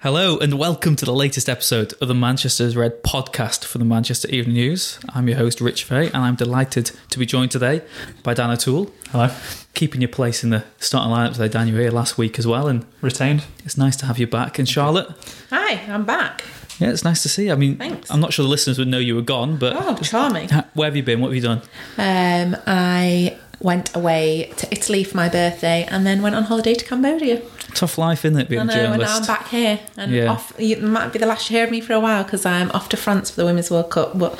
Hello and welcome to the latest episode of the Manchester's Red podcast for the Manchester Evening News. I'm your host Rich Fay and I'm delighted to be joined today by Dan O'Toole. Hello. Keeping your place in the starting lineup today, Dan. You were here last week as well and Retained. it's nice to have you back. And Charlotte, Hi, I'm back. yeah, it's nice to see you. I mean, Thanks. I'm not sure the listeners would know you were gone, but Oh, charming. where have you been? What have you done? Um, I went away to Italy for my birthday and then went on holiday to Cambodia. Tough life, isn't it, being I a know, and now I'm back here and Yeah. off. It might be the last you hear of me for a while because I'm off to France for the Women's World Cup. But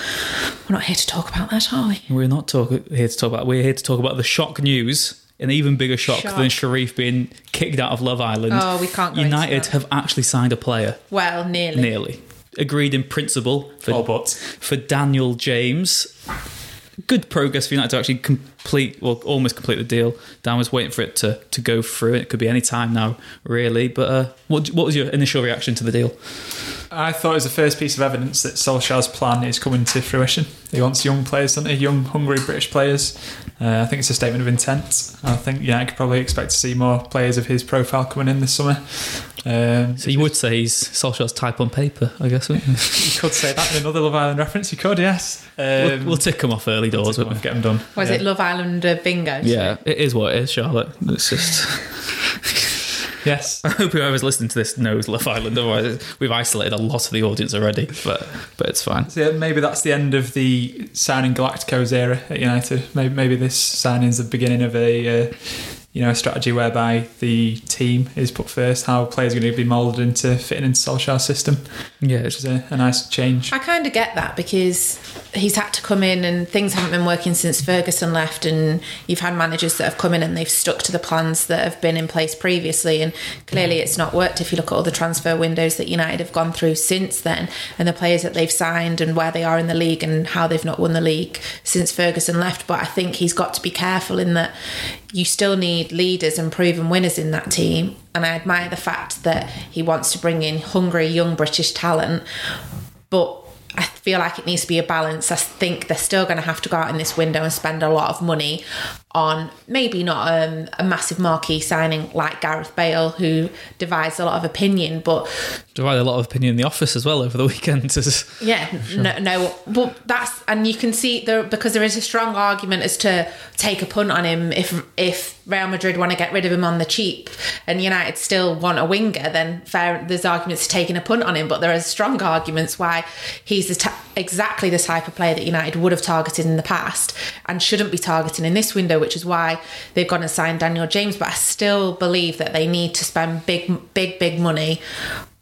we're not here to talk about that, are we? We're not talk- here to talk about. We're here to talk about the shock news. An even bigger shock, Shock. than Sherif being kicked out of Love Island. Oh, we can't go into United that. have actually signed a player. Well, nearly. Nearly. Agreed in principle for, All but. for Daniel James. Good progress for United to actually complete, well, almost complete the deal. Dan was waiting for it to, to go through. It could be any time now, really. But uh, what, what was your initial reaction to the deal? I thought it was the first piece of evidence that Solskjaer's plan is coming to fruition. He wants young players, doesn't he? Young, hungry British players. Uh, I think it's a statement of intent. I think United could probably expect to see more players of his profile coming in this summer. Um, So you would say he's Solskjaer's type on paper, I guess. wouldn't you? you could say that in another Love Island reference. You could, yes. Um, we'll, we'll tick him off early doors. get won't we? them done. Was Yeah. it Love Island uh, bingo? Yeah, it is what it is, Charlotte. It's just. Yes. I hope whoever's listening to this knows Love Island. Otherwise, we've isolated a lot of the audience already. But but it's fine. So yeah, maybe that's the end of the signing Galacticos era at United. Maybe, maybe this is the beginning of a uh, you know a strategy whereby the team is put first. How players are going to be moulded into fitting into Solskjaer's system, Yeah, which it's, is a, a nice change. I kind of get that because he's had to come in and things haven't been working since Ferguson left, and you've had managers that have come in and they've stuck to the plans that have been in place previously, and clearly it's not worked. If you look at all the transfer windows that United have gone through since then, and the players that they've signed, and where they are in the league, and how they've not won the league since Ferguson left, but I think he's got to be careful in that you still need leaders and proven winners in that team. And I admire the fact that he wants to bring in hungry young British talent, but I feel like it needs to be a balance. I think they're still going to have to go out in this window and spend a lot of money on maybe not um, a massive marquee signing like Gareth Bale, who divides a lot of opinion, but divided a lot of opinion in the office as well over the weekend. yeah, no, no, but that's and you can see there because there is a strong argument as to take a punt on him if if Real Madrid want to get rid of him on the cheap and United still want a winger, then fair. There's arguments to taking a punt on him, but there are strong arguments why he's the ta- exactly the type of player that United would have targeted in the past and shouldn't be targeting in this window, which is why they've gone and signed Daniel James. But I still believe that they need to spend big, big, big money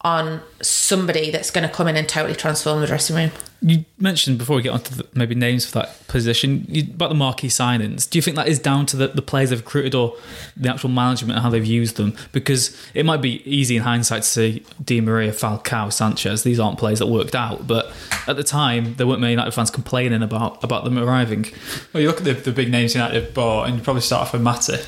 on somebody that's going to come in and totally transform the dressing room. You mentioned before we get onto the, maybe names for that position you, about the marquee signings. Do you think that is down to the, the players they've recruited or the actual management and how they've used them? Because it might be easy in hindsight to say Di Maria, Falcao, Sanchez. These aren't players that worked out, but at the time there weren't many United fans complaining about about them arriving. Well, you look at the, the big names United have bought, and you probably start off with Mata.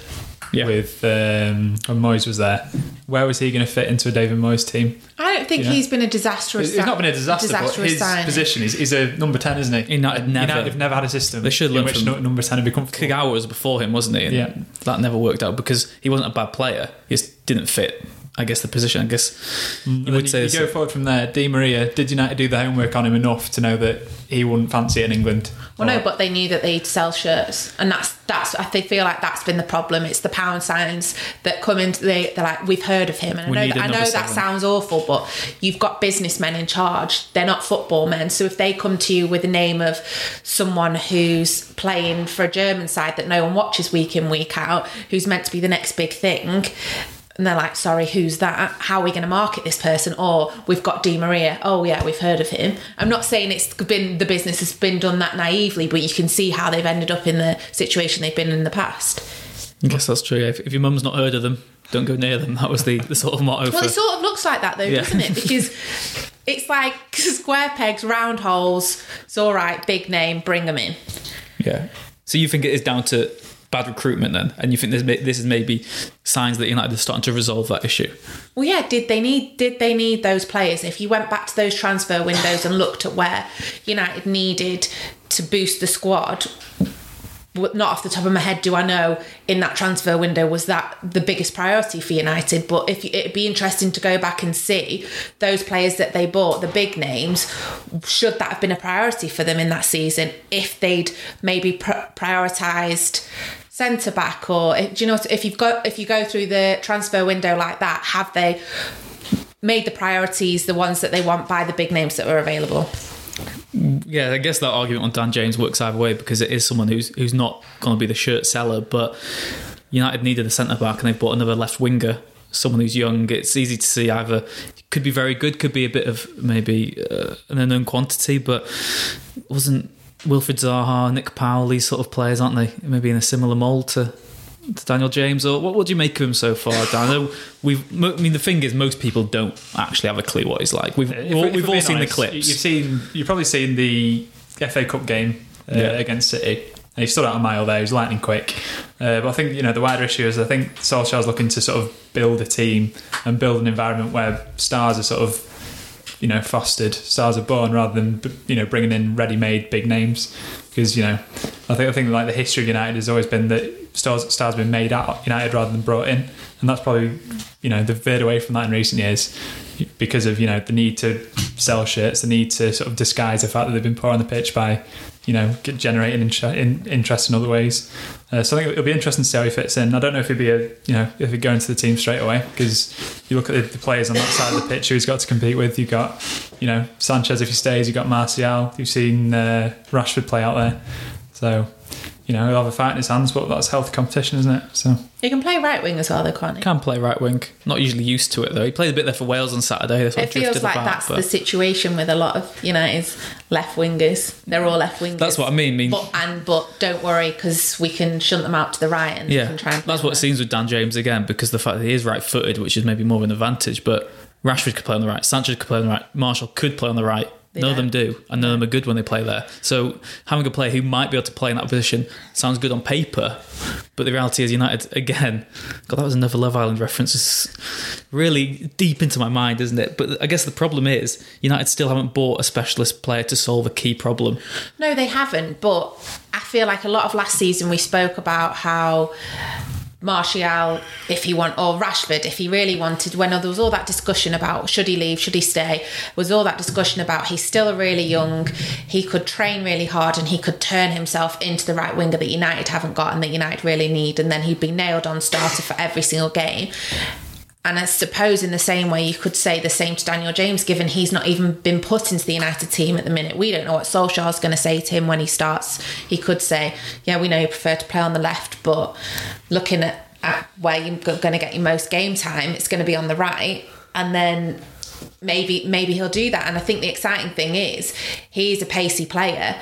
Yeah. With um, when Moyes was there, where was he going to fit into a David Moyes team? I don't think Yeah. he's been a disastrous. It's it's not been a disaster, but disastrous his signing. position is he's a number ten, isn't he? United never- United have never had a system. They should in learn which from- number ten would be comfortable. Kagawa was before him, wasn't he? And Yeah. that never worked out because he wasn't a bad player. He just didn't fit. I guess the position. I guess mm. you And would say you, it's- go forward from there. Di Maria, did United do the homework on him enough to know that he wouldn't fancy it in England? Well, no, but they knew that they'd sell shirts, and that's that's. I think feel like that's been the problem. It's the pound signs that come into. They, they're like, we've heard of him, and We I need know, I another know that sounds awful, but you've got businessmen in charge. They're not football men, so if they come to you with the name of someone who's playing for a German side that no one watches week in week out, who's meant to be the next big thing. And they're like, sorry, who's that? How are we going to market this person? Or we've got Di Maria. Oh, yeah, we've heard of him. I'm not saying it's been the business has been done that naively, but you can see how they've ended up in the situation they've been in the past. I guess that's true. If, if your mum's not heard of them, don't go near them. That was the, the sort of motto Well, for it sort of looks like that though, Yeah. doesn't it? Because it's like square pegs, round holes. It's all right, big name, bring them in. Yeah. So you think it is down to bad recruitment then, and you think this this is maybe signs that United are starting to resolve that issue? Well, yeah. Did they need? Did they need those players? If you went back to those transfer windows and looked at where United needed to boost the squad, not off the top of my head do I know in that transfer window was that the biggest priority for United. But if it'd be interesting to go back and see those players that they bought, the big names, should that have been a priority for them in that season? If they'd maybe pr- prioritized centre back or do you know if you've got if you go through the transfer window like that have they made the priorities the ones that they want by the big names that were available Yeah, I guess that argument on Dan James works either way because it is someone who's who's not going to be the shirt seller, but United needed a centre back and they've bought another left winger, someone who's young. It's easy to see either could be very good, could be a bit of maybe uh, an unknown quantity, but wasn't Wilfred Zaha, Nick Powell, these sort of players, aren't they? Maybe in a similar mould to. To Daniel James, or what? What do you make of him so far, Dan? I know we've. I mean, the thing is, most people don't actually have a clue what he's like. We've If all, if we've all seen honest, the clips. You've seen, you've probably seen the FA Cup game uh, Yeah. against City. And he stood out a mile there. He's lightning quick. Uh, but I think you know the wider issue is I think Solskjaer's looking to sort of build a team and build an environment where stars are sort of you know fostered, stars are born rather than you know bringing in ready-made big names. Because you know I think I think like the history of United has always been that stars stars been made at United rather than brought in, and that's probably you know they've veered away from that in recent years because of you know the need to sell shirts, the need to sort of disguise the fact that they've been poor on the pitch by you know generating in, interest in other ways. Uh, so I think it'll be interesting to see how he fits in. I don't know if he'd be a you know if he'd go into the team straight away because you look at the, the players on that side of the pitch who he's got to compete with. You've got you know Sanchez if he stays. You've got Martial. You've seen uh, Rashford play out there. So you know he'll have a fight in his hands, but that's healthy competition, isn't it? So. you can play right wing as well though can't you Can play right wing. Not usually used to it though. He played a bit there for Wales on Saturday. They sort it feels like about, that's but the situation with a lot of United's left wingers. They're all left wingers. That's what I mean. I mean, But and but don't worry because we can shunt them out to the right and yeah, can try and that's what it seems with Dan James again because the fact that he is right-footed, which is maybe more of an advantage. But Rashford could play on the right, Sanchez could play on the right, Martial could play on the right. They none of don't. them do, and none of them are good when they play there. So having a player who might be able to play in that position sounds good on paper, but the reality is United again. God, that was another Love Island reference. It's really deep into my mind, isn't it? But I guess the problem is United still haven't bought a specialist player to solve a key problem. No, they haven't. But I feel like a lot of last season we spoke about how Martial, if he want, or Rashford, if he really wanted, when there was all that discussion about should he leave, should he stay, was all that discussion about he's still really young, he could train really hard, and he could turn himself into the right winger that United haven't got and that United really need, and then he'd be nailed on starter for every single game. And I suppose in the same way you could say the same to Daniel James, given he's not even been put into the United team at the minute. We don't know what Solskjaer's going to say to him when he starts. He could say, "Yeah, we know you prefer to play on the left, but looking at, at where you're going to get your most game time, it's going to be on the right." And then maybe maybe he'll do that. And I think the exciting thing is he's a pacey player.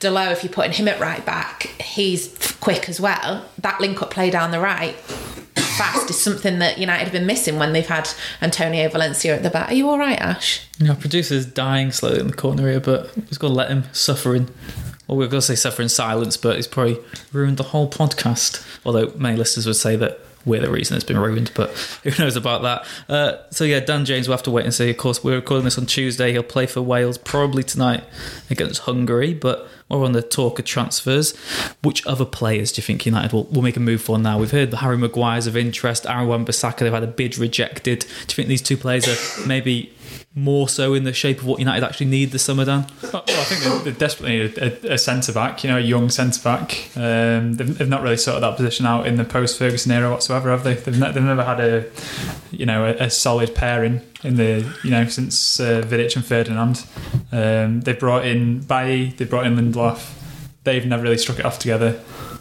Dalot, if you're putting him at right back, he's quick as well. That link up play down the right, fast, is something that United have been missing when they've had Antonio Valencia at the back. Are you all right, Ash? Yeah, producer's dying slowly in the corner here, but we've got to let him suffer in. Well, we're going to say suffer in silence, but it's probably ruined the whole podcast. Although many listeners would say that we're the reason it's been ruined, but who knows about that? Uh, so yeah, Dan James, we'll have to wait and see. Of course, we're recording this on Tuesday. He'll play for Wales probably tonight against Hungary, but we're on the talk of transfers. Which other players do you think United will, will make a move for now? We've heard the Harry Maguire's of interest, Aaron Wan-Bissaka, they've had a bid rejected. Do you think these two players are maybe more so in the shape of what United actually need this summer, Dan? Well, I think they, they desperately need a, a, a centre back, you know, a young centre back. Um, they've, they've not really sorted that position out in the post Ferguson era whatsoever, have they? They've, ne- they've never had a, you know, a, a solid pairing in the, you know, since uh, Vidic and Ferdinand. Um, they brought in Bailly, they brought in Lindelof. They've never really struck it off together.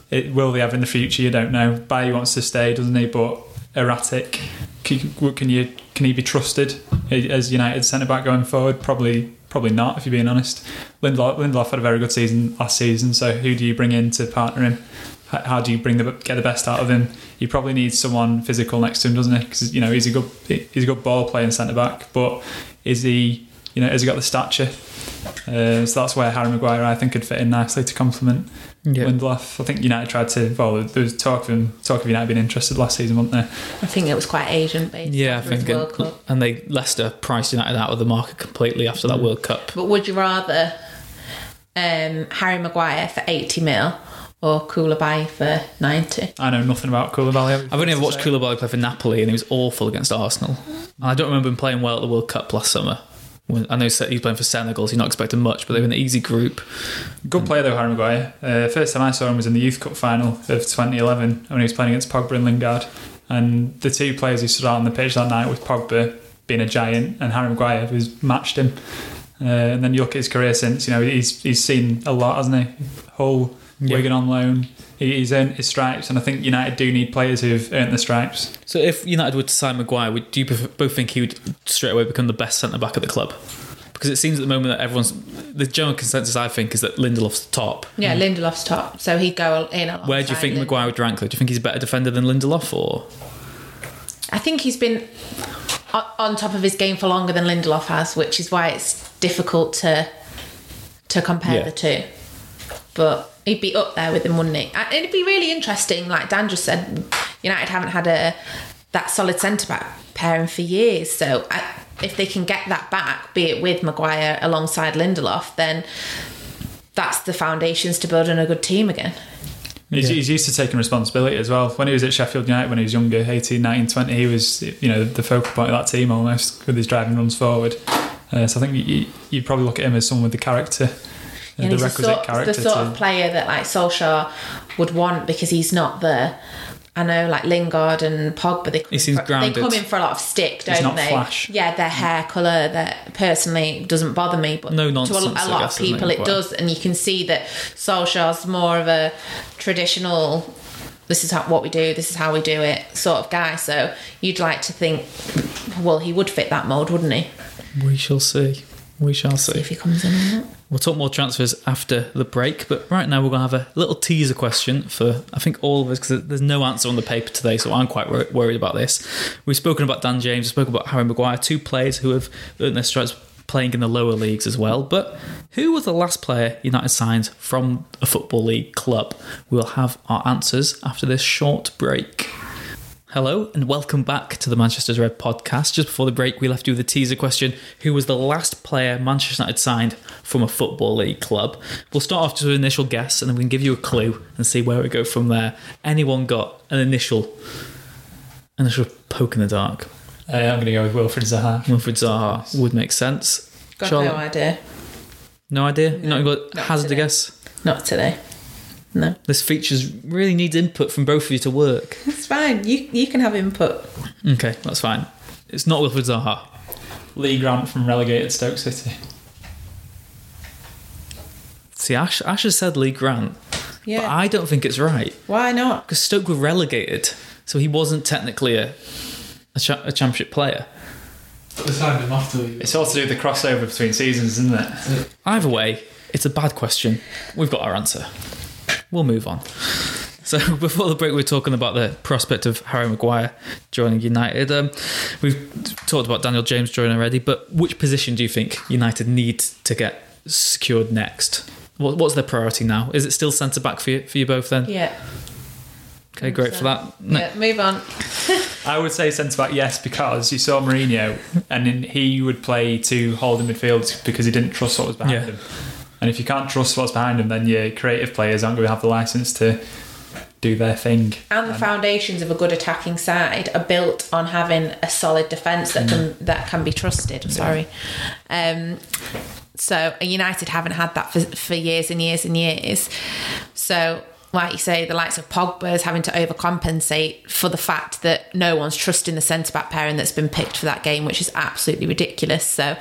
It, will they have in the future? You don't know. Bailly wants to stay, doesn't he? But erratic. Can, can you can he be trusted as United centre back going forward? Probably probably not. If you're being honest, Lindelof, Lindelof had a very good season last season. So who do you bring in to partner him? H- how do you bring the get the best out of him? You probably need someone physical next to him, doesn't he? Because you know he's a good he's a good ball playing centre back, but is he you know has he got the stature? Uh, so that's where Harry Maguire I think could fit in nicely to complement Yeah. Lindelof. I think United tried to. Well, there was talk of him, talk of United being interested last season, wasn't there? I think it was quite agent based. Yeah, I think, World it, Cup. and they Leicester priced United out of the market completely after that World Cup. But would you rather um, Harry Maguire for 80 mil or Koulibaly for 90? I know nothing about Koulibaly. I've only ever watched Koulibaly play for Napoli, and he was awful against Arsenal. And I don't remember him playing well at the World Cup last summer. I know he's playing for Senegal, so you're not expecting much, but they were in an easy group. Good player though, Harry Maguire. Uh, first time I saw him was in the Youth Cup final of 2011 when he was playing against Pogba and Lingard. And the two players who stood out on the pitch that night with Pogba being a giant and Harry Maguire who's matched him. Uh, and then you look at his career since, you know, he's he's seen a lot, hasn't he? Hull, Yeah. Wigan on loan. He's earned his stripes, and I think United do need players who've earned the stripes. So if United were to sign Maguire, would, do you both- both think he would straight away become the best centre back at the club? Because it seems at the moment that everyone's the general consensus I think is that Lindelof's top. Yeah, Lindelof's top, so he'd go in. Where do you think Lin- Maguire would rank? though? Do you think he's a better defender than Lindelof, or I think he's been on top of his game for longer than Lindelof has, which is why it's difficult to to compare Yeah. the two. But he'd be up there with him, wouldn't he? And it'd be really interesting. Like Dan just said, United haven't had a that solid centre back pairing for years. So I, if they can get that back, be it with Maguire alongside Lindelof, then that's the foundations to building a good team again. He's, Yeah. he's used to taking responsibility as well. When he was at Sheffield United, when he was younger, 18, 19, 20, he was you know the focal point of that team almost with his driving runs forward. Uh, so I think you, you'd probably look at him as someone with the character, uh, And the he's the requisite sort, character. the sort to, of player that like Solskjaer would want because he's not the. I know, like Lingard and Pogba, they come, He in seems for, grounded. they come in for a lot of stick, don't not they? flash. Yeah, their hair colour that personally doesn't bother me, but No nonsense, to a, a lot guess, of isn't it, people it does, and you can see that Solskjaer's more of a traditional. This is how, what we do. This is how we do it, sort of guy. So you'd like to think, well, he would fit that mold, wouldn't he? we shall see. We shall See see. if he comes in on that. We'll talk more transfers after the break, but right now we're going to have a little teaser question for I think all of us because there's no answer on the paper today, so I'm quite wor- worried about this. We've spoken about Dan James, we've spoken about Harry Maguire, two players who have earned their stripes playing in the lower leagues as well. But who was the last player United signed from a football league club? We'll have our answers after this short break. Hello and welcome back to the Manchester's Red podcast. Just before the break, we left you with a teaser question Who was the last player Manchester United signed from a football league club? We'll start off just with an initial guess and then we can give you a clue and see where we go from there. Anyone got an initial initial poke in the dark? uh, I'm going to go with Wilfred Zaha. Wilfred Zaha would make sense. Got Charlotte, no idea. no idea? You're not going to not hazard a guess? Not today. No. This features really needs input from both of you to work. It's fine. You you can have input. Okay, that's fine. It's not Wilfred Zaha. Lee Grant from relegated Stoke City. See, Ash, Ash has said Lee Grant, Yeah. but I don't think it's right Why not? because Stoke were relegated, so he wasn't technically a a, cha- a championship player. They signed him after. It's all to do with the crossover between seasons, isn't it? Either way, it's a bad question. We've got our answer. We'll move on. So before the break, we were talking about the prospect of Harry Maguire joining United. Um, we've talked about Daniel James joining already, but which position do you think United need to get secured next? What, what's their priority now? Is it still centre back for you, for you both then? Yeah. Okay, great for that. Ne- Yeah. Move on. I would say centre back, yes, because you saw Mourinho, and then he would play to hold in midfield because he didn't trust what was behind Yeah. him. And if you can't trust what's behind them, then your creative players aren't going to have the license to do their thing. And the foundations of a good attacking side are built on having a solid defence that can that can be trusted. Sorry. Um, so United haven't had that for, for years and years and years. So, like you say, the likes of Pogba is having to overcompensate for the fact that no one's trusting the centre back pairing that's been picked for that game, which is absolutely ridiculous. So,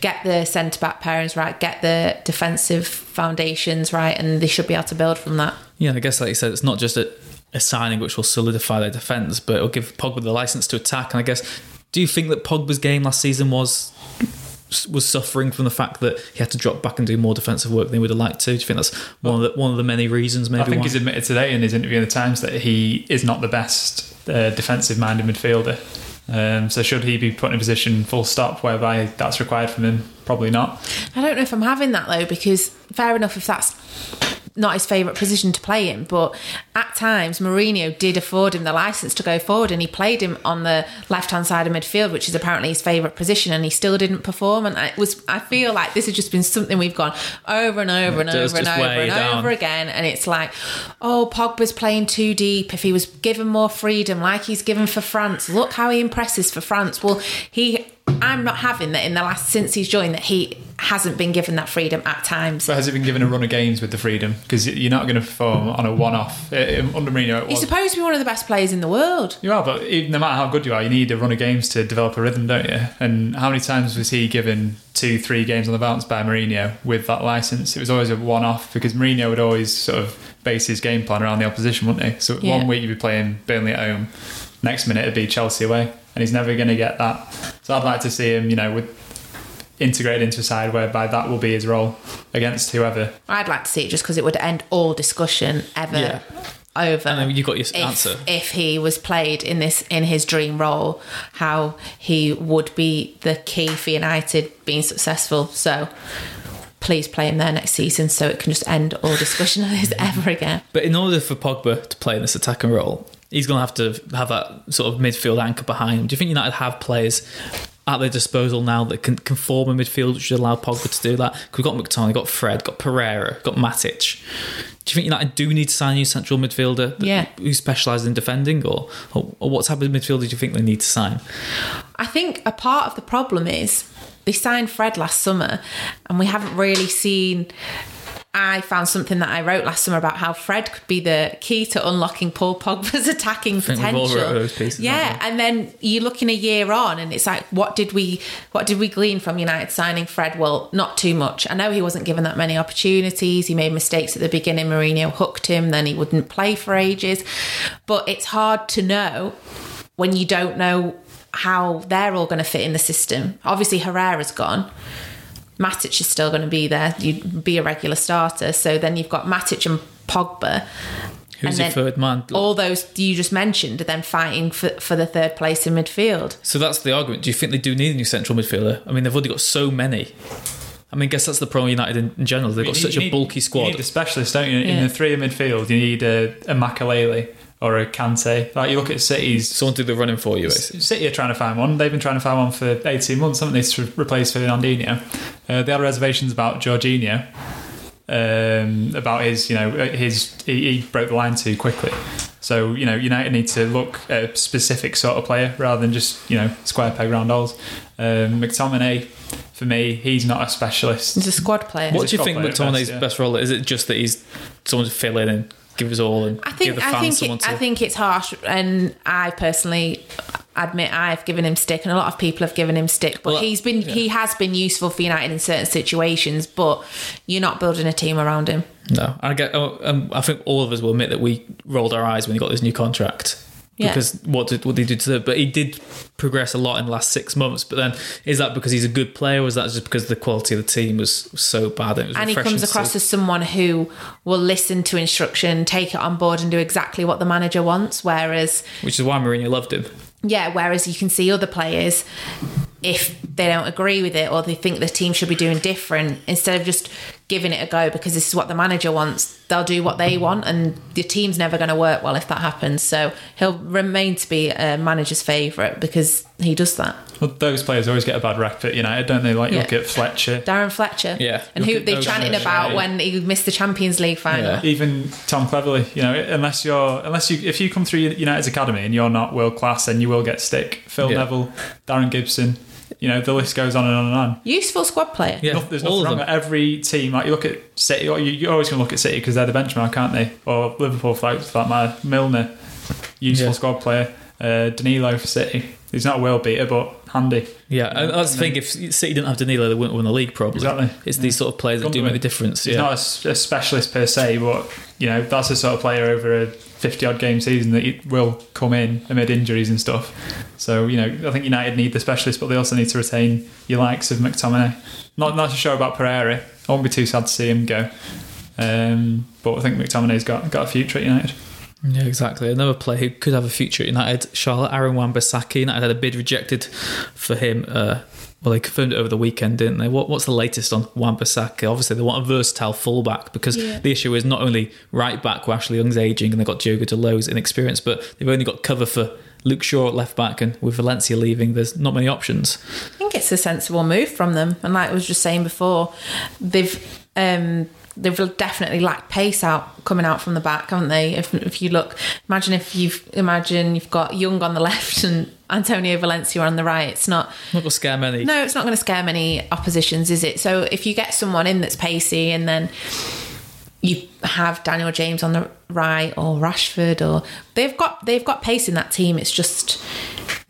get the centre back pairings right, get the defensive foundations right, and they should be able to build from that. Yeah, I guess like you said, it's not just a, a signing which will solidify their defence, but it'll give Pogba the license to attack. And I guess, do you think that Pogba's game last season was was suffering from the fact that he had to drop back and do more defensive work than he would have liked to? Do you think that's one of the one of the many reasons? Maybe I think why? he's admitted today in his interview in the Times that he is not the best uh, defensive-minded midfielder. Um, so should he be put in a position full stop whereby that's required from him? Probably not. I don't know if I'm having that though, because fair enough if that's not his favourite position to play in, but at times Mourinho did afford him the license to go forward and he played him on the left hand side of midfield, which is apparently his favourite position, and he still didn't perform. And I was I feel like this has just been something we've gone over and over and It over and over and down. over again. And it's like, oh, Pogba's playing too deep. If he was given more freedom, like he's given for France, look how he impresses for France. Well, he I'm not having that in the last since he's joined that he hasn't been given that freedom at times. But has he been given a run of games with the freedom? Because you're not going to perform on a one-off. Under Mourinho, it He's was. supposed to be one of the best players in the world. You are, but even, no matter how good you are, you need a run of games to develop a rhythm, don't you? And how many times was he given two, three games on the bounce by Mourinho with that license? It was always a one-off because Mourinho would always sort of base his game plan around the opposition, wouldn't he? So Yeah. one week you'd be playing Burnley at home, next minute it'd be Chelsea away, and he's never going to get that. So I'd like to see him, you know, with integrated into a side whereby that will be his role against whoever. I'd like to see it just because it would end all discussion ever Yeah. over. And then you got your if, answer. if he was played in this in his dream role, how he would be the key for United being successful. So please play him there next season so it can just end all discussion of this ever again. But in order for Pogba to play in this attacking role, he's going to have to have that sort of midfield anchor behind him. Do you think United have players at their disposal now that can, can form a midfield which should allow Pogba to do that? 'Cause We've got McTominay, got Fred, got Pereira, got Matic. Do you think United do need to sign a new central midfielder that- Yeah. who specialises in defending, or, or or what type of midfielder do you think they need to sign? I think a part of the problem is they signed Fred last summer, and we haven't really seen. I found something that I wrote last summer about how Fred could be the key to unlocking Paul Pogba's attacking think we've all potential. pieces, yeah, and then you look in a year on, and it's like, what did we, what did we glean from United signing Fred? Well, not too much. I know he wasn't given that many opportunities. He made mistakes at the beginning. Mourinho hooked him, then he wouldn't play for ages. But it's hard to know when you don't know how they're all going to fit in the system. Obviously, Herrera's gone. Matic is still going to be there. You'd be a regular starter. So then you've got Matic and Pogba. Who's and your third man? All those you just mentioned are then fighting for, for the third place in midfield. So that's the argument. Do you think they do need a new central midfielder? I mean, they've already got so many. I mean, I guess that's the problem United in, in general. They've got You such need- a bulky You squad. need a specialist, don't you? In Yeah. the three in midfield, you need a, a Makelele or a Kante. Like you look at City's. Someone to do the running for you. basically. City are trying to find one. They've been trying to find one for 18 months, haven't they, to replace Fernandinho? Uh, they had reservations about Jorginho, um, about his, you know, his he, he broke the line too quickly. So you know, United need to look at a specific sort of player rather than just you know square peg round holes. Um, McTominay, for me, he's not a specialist. He's a squad player. What do you think top player at McTominay's best, yeah. best role is? Is it just that he's someone to fill in and give us all and I give think the I think someone it, to? I think it's harsh, and I personally admit I've given him stick, and a lot of people have given him stick. But Well, he's been he has been useful for United in certain situations. But you're not building a team around him. no, I get. Oh, um, I think all of us will admit that we rolled our eyes when he got this new contract. Yeah. Because what did what did he do to? But he did progress a lot in the last six months. But then, is that because he's a good player, or is that just because the quality of the team was so bad? It was and he comes across as someone who will listen to instruction, take it on board, and do exactly what the manager wants. Whereas, which is why Mourinho loved him. yeah, whereas you can see other players, if they don't agree with it or they think the team should be doing different, instead of just giving it a go because this is what the manager wants, they'll do what they want, and the team's never going to work well if that happens. So he'll remain to be a manager's favourite because he does that. Well, those players always get a bad rap at United, don't they? Like Yeah. look at Fletcher, Darren Fletcher, Yeah. and Look who they those chanting guys, about yeah. when he missed the Champions League final. Yeah. even Tom Cleverley. You know, unless you're unless you if you come through United's academy and you're not world class, then you will get stick. Phil Yeah. Neville, Darren Gibson. You know, the list goes on and on and on. Useful squad player. Yeah, No- There's all nothing of wrong them. with every team. Like you look at City, or you- you're always going to look at City because they're the benchmark, aren't they? Or Liverpool, for like, for that matter. Milner, useful Yeah. squad player. Uh, Danilo for City. He's not a world beater, but handy. Yeah, and that's the thing. If City didn't have Danilo, they wouldn't win the league. Probably. Exactly. It's these sort of players that do make the difference. He's yeah. not a a, specialist per se, but you know that's the sort of player over a fifty-odd game season that will come in amid injuries and stuff. So you know, I think United need the specialist, but they also need to retain your likes of McTominay. Not not to show about Pereira. I won't be too sad to see him go. Um, but I think McTominay's got got a future at United. Yeah, exactly. Another player who could have a future at United, Charlotte Aaron Wan-Bissaka. United had a bid rejected for him. Uh, well, they confirmed it over the weekend, didn't they? What, what's the latest on Wan-Bissaka? Obviously, they want a versatile fullback because Yeah. the issue is not only right back, where Ashley Young's aging, and they've got Diogo Dalot's inexperience, but they've only got cover for Luke Shaw at left back, and with Valencia leaving, there's not many options. I think it's a sensible move from them. And like I was just saying before, they've um, they've definitely lacked pace out coming out from the back, haven't they? If if you look, imagine if you've imagine you've got Young on the left and Antonio Valencia on the right. It's not Not going to scare many. no, it's not going to scare many oppositions, is it? So if you get someone in that's pacey and then you have Daniel James on the right or Rashford or they've got they've got pace in that team. It's just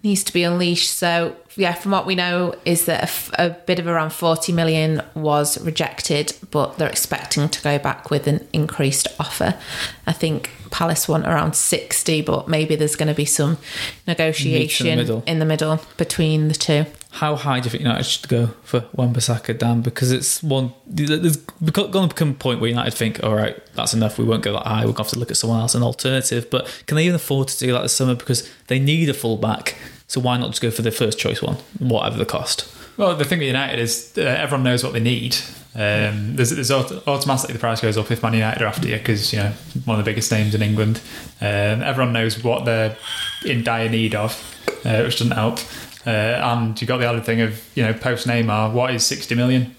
needs to be unleashed. So yeah, from what we know is that a, f- a bit of around 40 million was rejected, but they're expecting to go back with an increased offer. I think Palace want around 60, but maybe there's going to be some negotiation in the middle between the two. How high do you think United should go for Wan-Bissaka, Dan? Because it's one. There's going to become a point where United think, all right, that's enough. We won't go that high. To have to look at someone else, an alternative. But can they even afford to do that this summer? Because they need a full back. So why not just go for the first choice one, whatever the cost? Well, the thing with United is uh, everyone knows what they need. Um, there's, there's auto- automatically the price goes up if Man United are after you because you know one of the biggest names in England. Um, everyone knows what they're in dire need of, uh, which doesn't help. Uh, and you got the added thing of you know post Neymar, what is sixty million?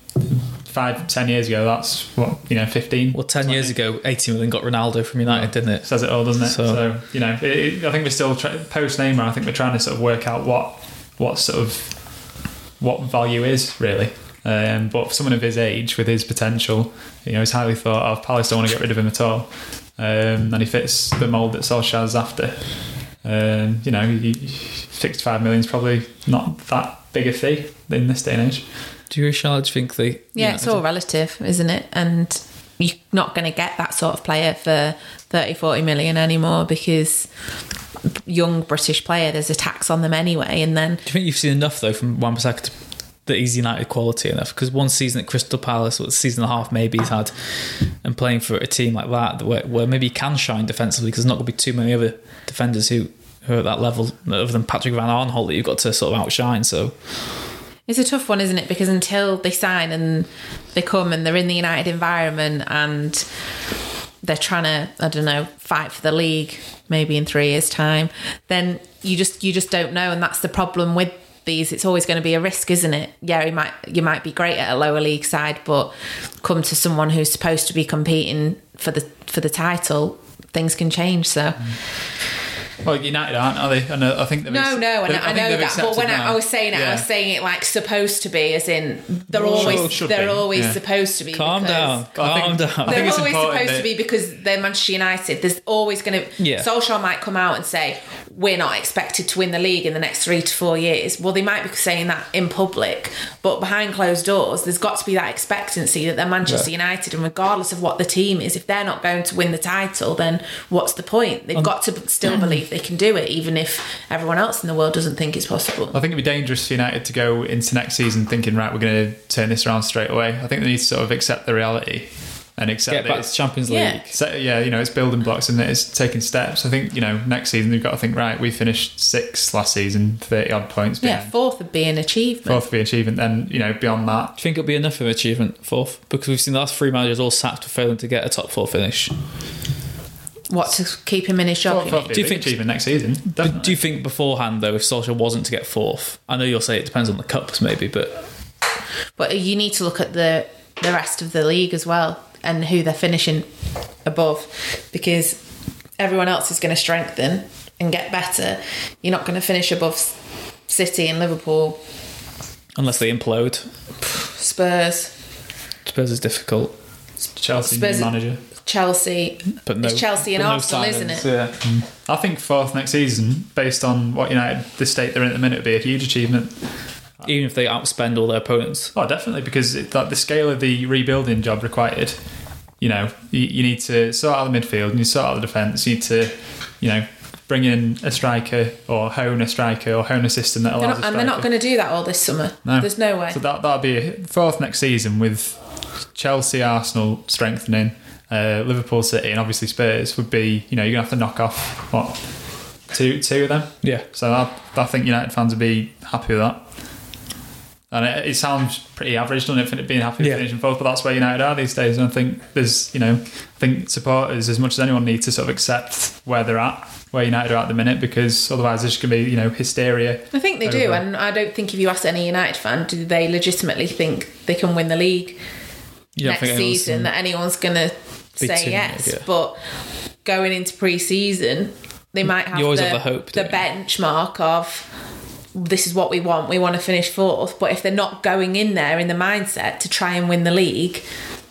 Five, ten years ago, that's what you know, fifteen. Well, 10 years ago, 80 million got Ronaldo from United, didn't it? says it all, doesn't it? So- So, you know, it, it, I think we're still try, post Neymar. I think we're trying to sort of work out what what sort of what value is really. Um, but for someone of his age, with his potential, you know, he's highly thought of. Palace don't want to get rid of him at all, um, and he fits the mould that Solskjaer's after. Um, you know, he, sixty-five million is probably not that big a fee in this day and age. Do you, Charlotte, think they. Yeah, it's all relative, isn't it? And you're not going to get that sort of player for 30, 40 million anymore because young British player, there's a tax on them anyway. And then Do you think you've seen enough, though, from Wan-Bissaka to that he's United quality enough? Because one season at Crystal Palace, or a season and a half maybe he's had, and playing for a team like that, where, where maybe he can shine defensively, because there's not going to be too many other defenders who, who are at that level, other than Patrick Van Aanholt, that you've got to sort of outshine. So it's a tough one, isn't it? Because until they sign and they come and they're in the United environment and they're trying to, I don't know, fight for the league maybe in three years' time, then you just you just don't know, and that's the problem with these. It's always going to be a risk, isn't it? Yeah, you might you might be great at a lower league side, but come to someone who's supposed to be competing for the for the title, things can change. So. Well, United aren't, are they? And I think they've No, no, and they've- I, know that. But when I. I was saying it, I was saying it like supposed to be, as in they're Should- always should they're be, always yeah. supposed to be. calm down, I calm think- down. I think They're it's always important supposed to be because they're Manchester United. There's always going to. Yeah. Solskjaer might come out and say we're not expected to win the league in the next three to four years. Well, they might be saying that in public, but behind closed doors, there's got to be that expectancy that they're Manchester United, and regardless of what the team is, if they're not going to win the title, then what's the point? They've um, got to still believe they can do it, even if everyone else in the world doesn't think it's possible. I think it'd be dangerous for United to go into next season thinking, right, we're going to turn this around straight away. I think they need to sort of accept the reality and accept Get that back it's, to Champions Yeah. League. so- yeah, you know, it's building blocks and it's taking steps. I think, you know, next season we've got to think, right, we finished sixth last season, 30 odd points Yeah, fourth would be an achievement. Fourth would be an achievement. Then, you know, beyond that, Do you think it'll be enough of an achievement, fourth? Because we've seen the last three managers all sacked for failing to get a top four finish. What to keep him in his job? fourth, you fourth mean? would Do you think- achievement next season? Definitely. do you think beforehand, though, if Solskjaer wasn't to get fourth, I know you'll say it depends on the cups, maybe, but But you need to look at the the rest of the league as well and who they're finishing above because everyone else is going to strengthen and get better. You're not going to finish above City and Liverpool, unless they implode, Spurs. Spurs is difficult. Chelsea Spurs- new manager. Chelsea. But no, it's Chelsea and but no Arsenal, isn't it? Yeah. I think fourth next season, based on what United, the state they're in at the minute, would be a huge achievement. Even if they outspend all their opponents. Oh, definitely, because it, like the scale of the rebuilding job required, you know, you, you need to sort out the midfield, and you need to sort out the defence, you need to, you know, bring in a striker or hone a striker or hone a system that They're allows not, a and they're not going to do that all this summer. No, There's no way. So that that'll be a fourth next season with Chelsea, Arsenal strengthening, uh, Liverpool, City, and obviously Spurs would be. You know, you're gonna have to knock off what two two of them. Yeah. So I, I think United fans would be happy with that. And it, it sounds pretty average, doesn't it, for it being happy Yeah. with finishing fourth? But that's where United are these days. And I think there's, you know, I think supporters, as much as anyone, need to sort of accept where they're at, where United are at the minute, because otherwise there's going to be, you know, hysteria. I think they do, and I don't think if you ask any United fan, do they legitimately think they can win the league You next season? That anyone's going to Be say yes, negative. but going into pre-season, they might have the, have the hope, the benchmark of this is what we want. We want to finish fourth, but if they're not going in there in the mindset to try and win the league,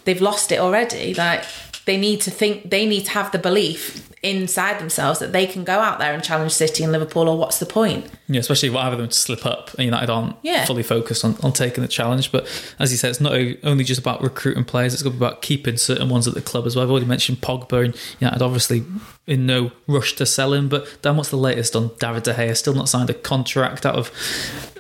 they've lost it already. Like they need to think, they need to have the belief inside themselves that they can go out there and challenge City and Liverpool, or what's the point? Yeah, especially if either of them to slip up and United aren't Yeah. fully focused on, on taking the challenge. But as you said, it's not only just about recruiting players, it's going to be about keeping certain ones at the club as well. I've already mentioned Pogba and United obviously in no rush to sell him. But Dan, what's the latest on David De Gea? Still not signed a contract out of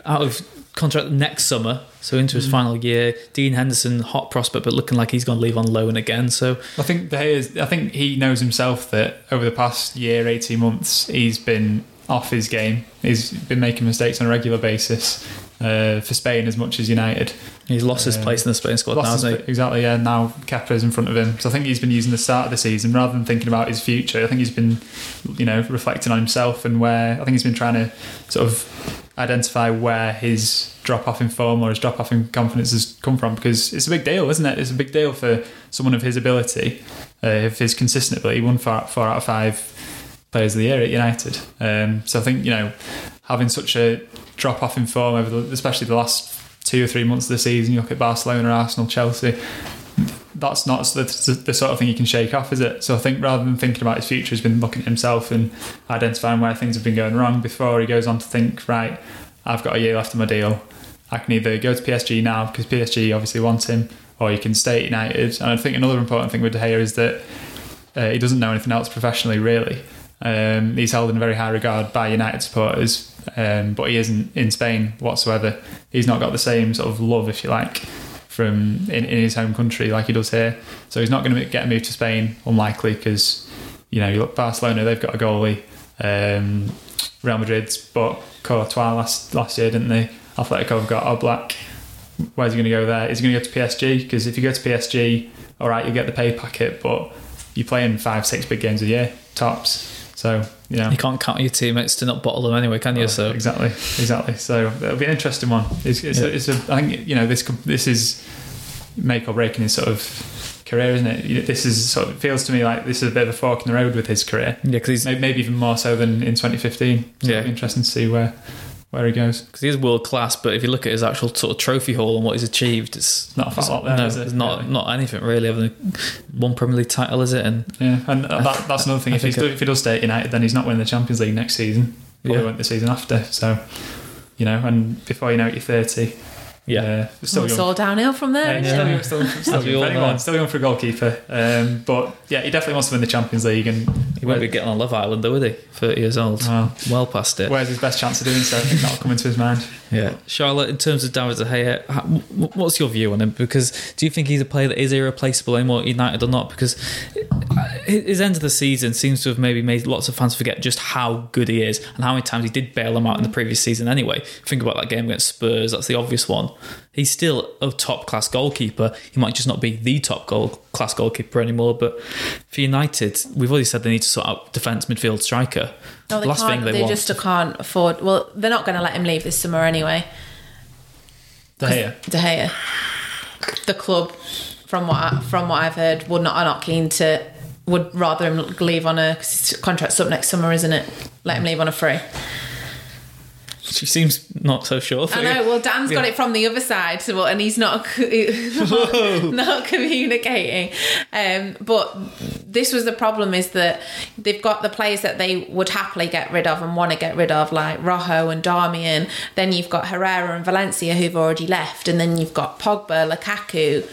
out of contract next summer, so into his final year. Dean Henderson, hot prospect, but looking like he's going to leave on loan again. So I think Gea's, I think he knows himself that over the past year, eighteen months, he's been off his game. He's been making mistakes on a regular basis uh, for Spain as much as United. he's lost his Uh, place in the Spain squad now, his- hasn't he? exactly, yeah. Now Kepa is in front of him, so I think he's been using the start of the season rather than thinking about his future. I think he's been, you know, reflecting on himself and where I think he's been trying to sort of identify where his drop off in form or his drop off in confidence has come from because it's a big deal, isn't it? It's a big deal for someone of his ability, uh, if his consistent ability. He won four, four out of five players of the year at United. Um, so I think you know having such a drop off in form over the, especially the last two or three months of the season. You look at Barcelona, Arsenal, Chelsea. That's not the, the, sort of thing you can shake off, is it? So I think rather than thinking about his future, he's been looking at himself and identifying where things have been going wrong before he goes on to think, right, I've got a year left of my deal. I can either go to PSG now because PSG obviously want him, or you can stay at United. And I think another important thing with De Gea is that uh, he doesn't know anything else professionally, really. Um, he's held in very high regard by United supporters, um, but he isn't in Spain whatsoever. He's not got the same sort of love, if you like, from in, in his home country like he does here. So he's not going to get a move to Spain, unlikely, because you know you look Barcelona, they've got a goalie. Um, Real Madrid's bought Courtois last last year, didn't they? Atletico have got Oblak. Where's he going to go there? Is he going to go to PSG? Because if you go to PSG, all right, you get the pay packet, but you're playing five, six big games a year, tops. So you know, You can't count on your teammates to not bottle them anyway, can you? Oh, so exactly, exactly. So it'll be an interesting one. It's, it's, Yeah. a, it's a, I think you know this this is make or break in his sort of career, isn't it? This is sort of it feels to me like this is a bit of a fork in the road with his career. yeah, because Maybe, maybe even more so than in 2015. So Yeah. it'll be interesting to see where where he goes. because he is world class. But if you look at his actual sort of trophy haul and what he's achieved, it's Not a lot there, no, it, it's not really? not anything really other than one Premier League title, is it? And Yeah, and uh, that, that's another thing. If, he's, if he does stay at United, then he's not winning the Champions League next season. Probably Yeah. won't the season after. So, you know, and before you know it, you're 30. Yeah, Uh, still it's young. all downhill from there. Yeah, isn't still, it? young, still, still, As we all young, know. 21, still young for a goalkeeper. Um, but yeah, he definitely wants to win the Champions League. And he won't be getting on Love Island, though, would he? Thirty years old, Wow. well past it. where's his best chance of doing so? I think that'll come into his mind. Yeah, Charlotte. In terms of David De Gea, what's your view on him? Because do you think he's a player that is irreplaceable anymore at United or not? Because his end of the season seems to have maybe made lots of fans forget just how good he is and how many times he did bail them out in the previous season. Anyway, think about that game against Spurs. That's the obvious one. He's still a top class goalkeeper. He might just not be the top goal class goalkeeper anymore. But for United, we've already said they need to sort out defence, midfield, striker. No, they Last can't. thing they, they want. just can't afford. Well, they're not going to let him leave this summer anyway. De Gea. De Gea, the club, from what I, from what I've heard, would not are not keen to. Would rather him leave on a 'cause his contract's up next summer, isn't it? Let him mm. leave on a free. She seems not so sure. I know. Well, Dan's got it from the other side, so and he's not not, not communicating. Um, but this was the problem: is that they've got the players that they would happily get rid of and want to get rid of, like Rojo and Darmian. Then you've got Herrera and Valencia who've already left, and then you've got Pogba, Lukaku,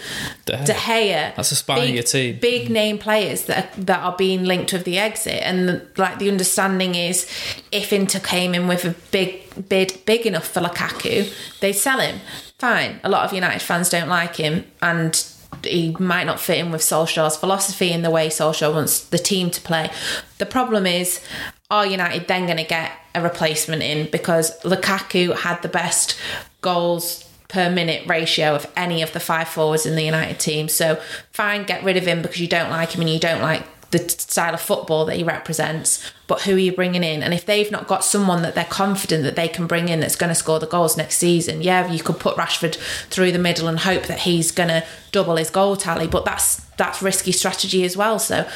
De Gea. De Gea. That's a spine of big, your team. Big name players that are, that are being linked with the exit, and the, like the understanding is, if Inter came in with a big bid big enough for Lukaku, they sell him. Fine. A lot of United fans don't like him, and he might not fit in with Solskjaer's philosophy in the way Solskjaer wants the team to play. The problem is, are United then going to get a replacement in because Lukaku had the best goals per minute ratio of any of the five forwards in the United team. So fine, get rid of him because you don't like him and you don't like the style of football that he represents. But who are you bringing in? And if they've not got someone that they're confident that they can bring in that's going to score the goals next season, yeah, you could put Rashford through the middle and hope that he's going to double his goal tally. But that's that's risky strategy as well. So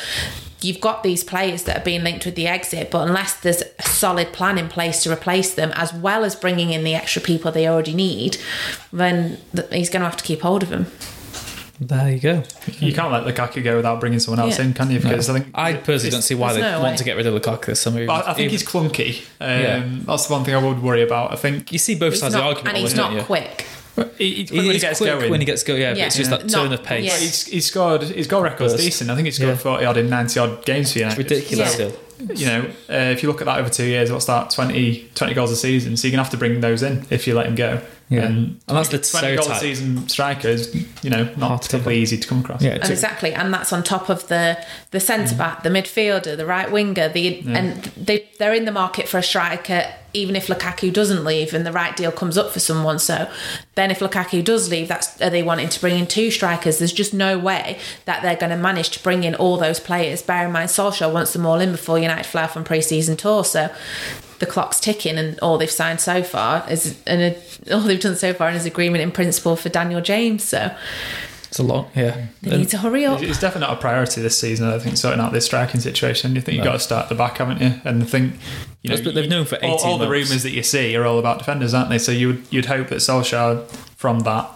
you've got these players that are being linked with the exit, but unless there's a solid plan in place to replace them, as well as bringing in the extra people they already need, then he's going to have to keep hold of them. There you go. You can't let Lukaku go without bringing someone else Yeah. in, can you? Because I think I personally don't see why they no want way. to get rid of Lukaku this summer. I, I think he's clunky. Um, Yeah. That's the one thing I would worry about. I think You see both He's sides of the argument, and he's don't not you? quick. he, he's quick He- when he gets quick going. when he gets going. Yeah, but Yeah. it's just that turn Not- of pace. yeah. He's, he's scored. His goal record's Burst. decent. I think he's scored Yeah. forty odd in ninety odd games for United. It's ridiculous Yeah. still. You know, uh, if you look at that over two years, what's that? 20, 20 goals a season. So you're gonna have to bring those in if you let him go. Yeah. And, And that's the twenty goals a season striker is you know Hard not to come particularly easy to come across. Yeah, And exactly, and that's on top of the the centre back, the midfielder, the right winger, the and they they're in the market for a striker. Even if Lukaku doesn't leave and the right deal comes up for someone, so then if Lukaku does leave, that's are they wanting to bring in two strikers? There's just no way that they're going to manage to bring in all those players. Bear in mind, Solskjaer wants them all in before United fly off on pre-season tour, so the clock's ticking, and all they've signed so far is and all they've done so far is agreement in principle for Daniel James. So It's a lot. Yeah. they need to hurry up. It's definitely not a priority this season. I think sorting out this striking situation. You think you've No. got to start at the back, haven't you? And I think you know That's what they've known for all, 18 all the rumours that you see are all about defenders, aren't they? So you would you'd hope that Solskjaer from that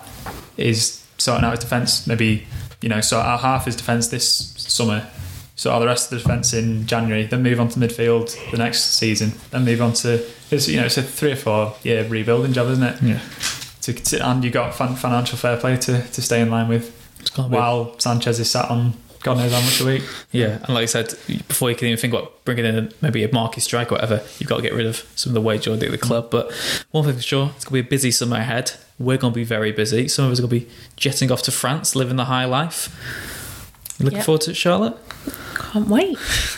is sorting out his defence. Maybe you know sort out half his defence this summer. Sort out the rest of the defence in January, then move on to midfield the next season, then move on to it's you know it's a three or four year rebuilding job, isn't it? Yeah. To, to, and you got fin- financial fair play to, to stay in line with gotta be- while Sanchez is sat on God knows how much a week. Yeah, and like I said, before you can even think about bringing in a, maybe a marquee strike or whatever, you've got to get rid of some of the wage at the club. But one thing for sure, it's going to be a busy summer ahead. We're going to be very busy. Some of us are going to be jetting off to France, living the high life. You looking Yep. forward to it, Charlotte? Can't wait.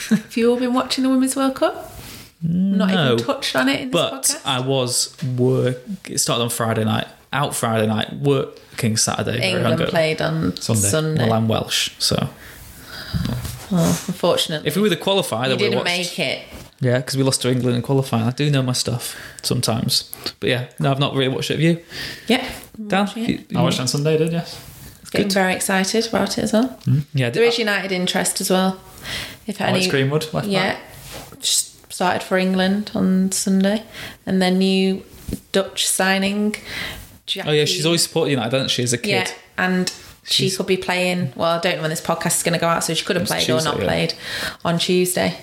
Have you all been watching the Women's World Cup? Not No. even touched on it in this But podcast. I was work. It started on Friday night, out Friday night, working Saturday. England played on Sunday. Sunday. Well, I'm Welsh, so Well, unfortunately, if we were have qualified, I you would have didn't watched. make it. Yeah, because we lost to England in qualifying. I do know my stuff sometimes, but yeah, no, I've not really watched it. Have you, Yeah, Dan? You- you- I watched on Sunday, did yes. Getting good. very excited about it as well. Mm-hmm. yeah, There is United interest as well. If Alex any, Greenwood, left yeah, back. started for England on Sunday, and then new Dutch signing. Jackie, Oh yeah, she's always supported United, doesn't she? As a kid, yeah, and she could be playing. Well, I don't know when this podcast is going to go out, so she could have played or not yeah. played on Tuesday.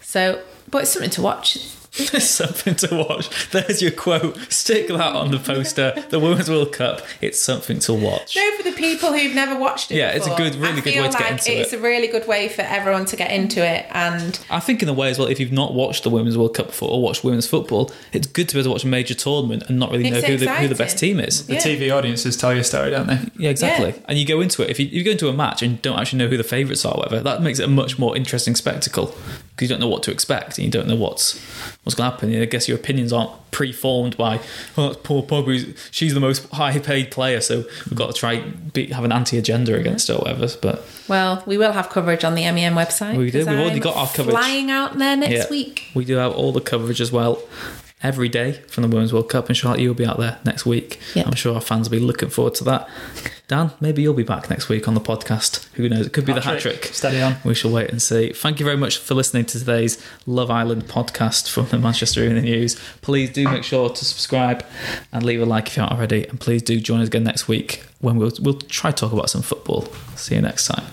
So, but it's something to watch. There's something to watch. There's your quote. Stick that on the poster. The Women's World Cup. It's something to watch. No, for the people who've never watched it. Yeah, it's a before. good- really I good feel way to get like into it's it. It's a really good way for everyone to get into it, and I think in a way as well, if you've not watched the Women's World Cup before or watched women's football, it's good to be able to watch a major tournament and not really know who the, who the best team is. The Yeah. TV audiences tell your story, don't they? Yeah, exactly. Yeah. And you go into it. If you, you go into a match and don't actually know who the favourites are, or whatever, that makes it a much more interesting spectacle because you don't know what to expect and you don't know what's what's going to happen. And I guess your opinions aren't pre-formed by, oh, it's poor Pogba. She's the most high-paid player, so we've got to try be, have an anti-agenda against her, or whatever. But well, we will have coverage on the MEN website. We do. We've already I'm got our coverage. flying out there next yeah, week. we do have all the coverage as well. Every day from the Women's World Cup, and Charlotte, you'll be out there next week. Yeah. I'm sure our fans will be looking forward to that. Dan, maybe you'll be back next week on the podcast. Who knows? It could be the hat Hat-trick. trick. Steady on. We shall wait and see. Thank you very much for listening to today's Love Island podcast from the Manchester Evening News. Please do make sure to subscribe and leave a like if you aren't already. And please do join us again next week when we'll we'll try to talk about some football. See you next time.